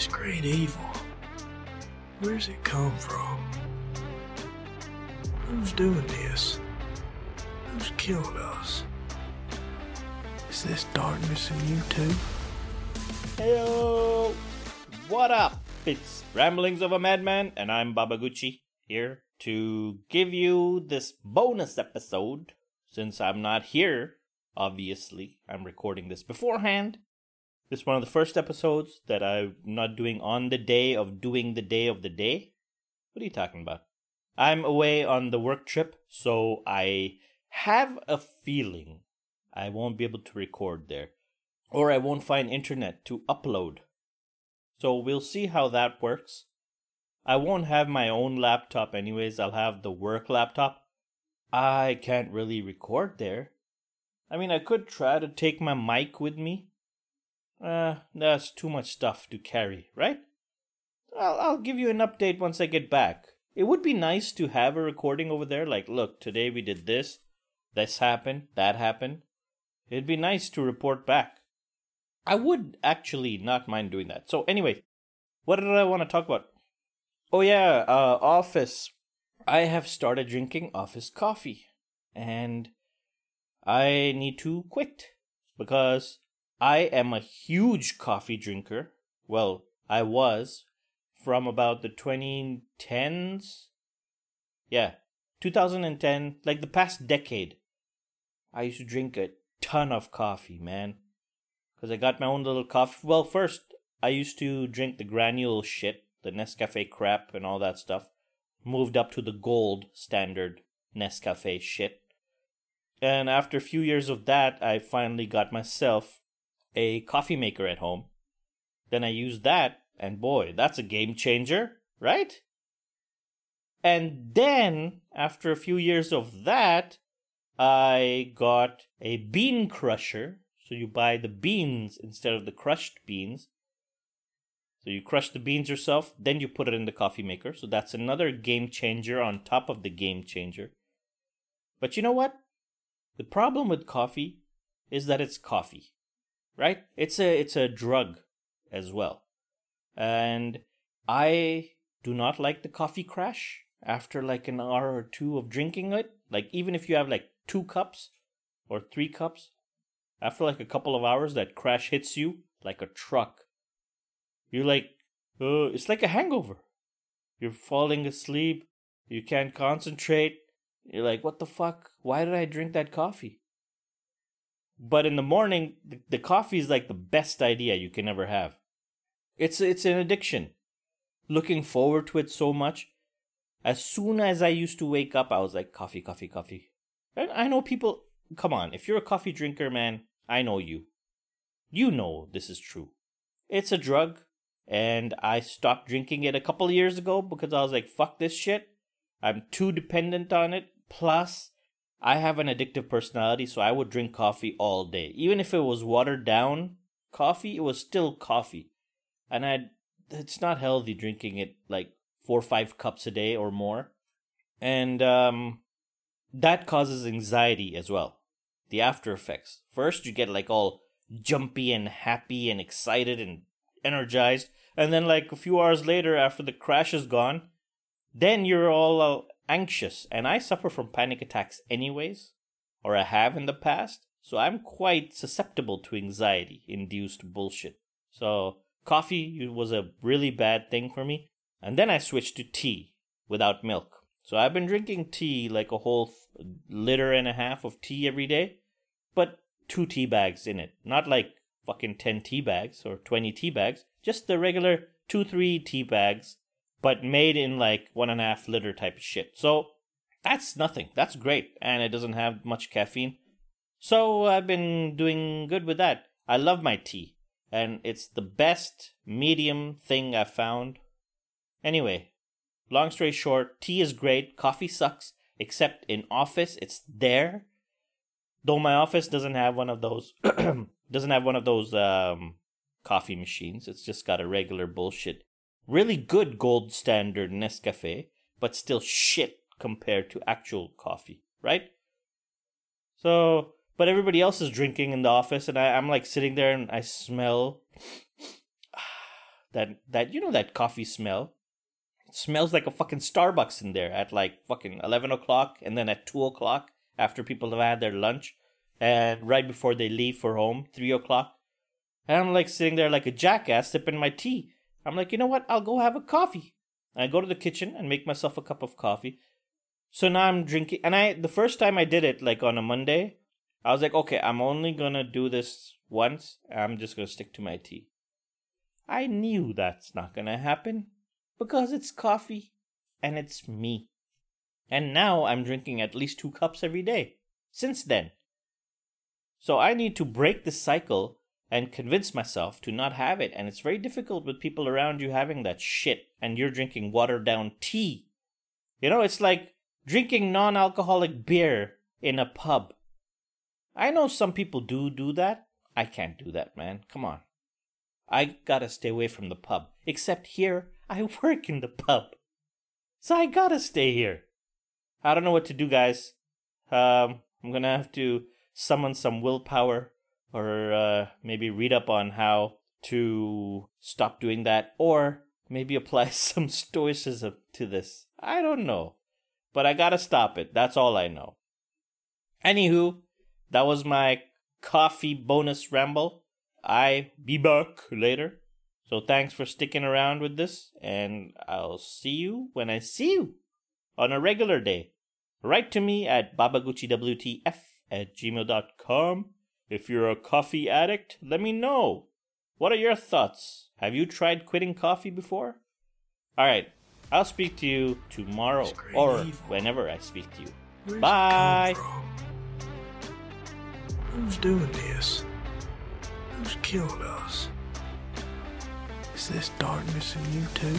This great evil. Where's it come from? Who's doing this? Who's killing us? Is this darkness in you too? Heyo! What up? It's Ramblings of a Madman, and I'm Babaguchi here to give you this bonus episode. Since I'm not here, obviously, I'm recording this beforehand. This is one of the first episodes that I'm not doing on the day of doing the day of the day. What are you talking about? I'm away on the work trip, so I have a feeling I won't be able to record there. Or I won't find internet to upload. So we'll see how that works. I won't have my own laptop anyways, I'll have the work laptop. I can't really record there. I mean, I could try to take my mic with me, uh, that's too much stuff to carry, right? I'll, I'll give you an update once I get back. It would be nice to have a recording over there, like, look, today we did this, this happened, that happened. It'd be nice to report back. I would actually not mind doing that. So, anyway, what did I want to talk about? Oh, yeah, uh, office. I have started drinking office coffee, and I need to quit because I am a huge coffee drinker. Well, I was from about the 2010s. Yeah, 2010, like the past decade. I used to drink a ton of coffee, man. Because I got my own little coffee. Well, first, I used to drink the granule shit, the Nescafe crap and all that stuff. Moved up to the gold standard Nescafe shit. And after a few years of that, I finally got myself a coffee maker at home. Then I used that, and boy, that's a game changer, right? And then, after a few years of that, I got a bean crusher. So you buy the beans instead of the crushed beans. So you crush the beans yourself, then you put it in the coffee maker. So that's another game changer on top of the game changer. But you know what? The problem with coffee is that it's coffee right? It's a it's a drug as well. And I do not like the coffee crash after like an hour or two of drinking it. Like even if you have like two cups or three cups, after like a couple of hours that crash hits you like a truck. You're like uh, it's like a hangover. You're falling asleep, you can't concentrate. You're like, what the fuck? Why did I drink that coffee? But in the morning, the, the coffee is like the best idea you can ever have. It's it's an addiction. Looking forward to it so much. As soon as I used to wake up, I was like coffee, coffee, coffee. And I know people. Come on, if you're a coffee drinker, man, I know you. You know this is true. It's a drug, and I stopped drinking it a couple years ago because I was like, fuck this shit. I'm too dependent on it. Plus, I have an addictive personality, so I would drink coffee all day. Even if it was watered down coffee, it was still coffee. And I it's not healthy drinking it like 4 or 5 cups a day or more. And um that causes anxiety as well. The after effects. First you get like all jumpy and happy and excited and energized, and then like a few hours later after the crash is gone, then you're all anxious, and I suffer from panic attacks anyways, or I have in the past, so I'm quite susceptible to anxiety induced bullshit. So, coffee was a really bad thing for me, and then I switched to tea without milk. So, I've been drinking tea like a whole liter and a half of tea every day, but two tea bags in it, not like fucking 10 tea bags or 20 tea bags, just the regular 2 3 tea bags but made in like one and a half liter type of shit. So that's nothing. That's great. And it doesn't have much caffeine. So I've been doing good with that. I love my tea. And it's the best medium thing I've found. Anyway, long story short, tea is great. Coffee sucks. Except in office, it's there. Though my office doesn't have one of those, doesn't have one of those um, coffee machines. It's just got a regular bullshit really good gold standard Nescafe, but still shit compared to actual coffee, right? So, but everybody else is drinking in the office, and I, I'm like sitting there and I smell that that you know that coffee smell. It smells like a fucking Starbucks in there at like fucking eleven o'clock, and then at two o'clock after people have had their lunch, and right before they leave for home, three o'clock. And I'm like sitting there like a jackass sipping my tea. I'm like, you know what? I'll go have a coffee. I go to the kitchen and make myself a cup of coffee. So now I'm drinking, and I the first time I did it like on a Monday, I was like, okay, I'm only gonna do this once. I'm just gonna stick to my tea. I knew that's not gonna happen because it's coffee and it's me. And now I'm drinking at least two cups every day since then. So I need to break the cycle and convince myself to not have it. And it's very difficult with people around you having that shit and you're drinking watered down tea. You know, it's like drinking non alcoholic beer in a pub. I know some people do do that. I can't do that, man. Come on. I gotta stay away from the pub. Except here, I work in the pub. So I gotta stay here. I don't know what to do, guys. Um, I'm gonna have to summon some willpower or uh, maybe read up on how to stop doing that or maybe apply some stoicism to this. I don't know. But I gotta stop it. That's all I know. Anywho, that was my coffee bonus ramble. I be back later. So thanks for sticking around with this, and I'll see you when I see you on a regular day. Write to me at babaguchiwtf at gmail.com. If you're a coffee addict, let me know. What are your thoughts? Have you tried quitting coffee before? Alright, I'll speak to you tomorrow or evil. whenever I speak to you. Where's Bye! Who's doing this? Who's killed us? Is this darkness in you too?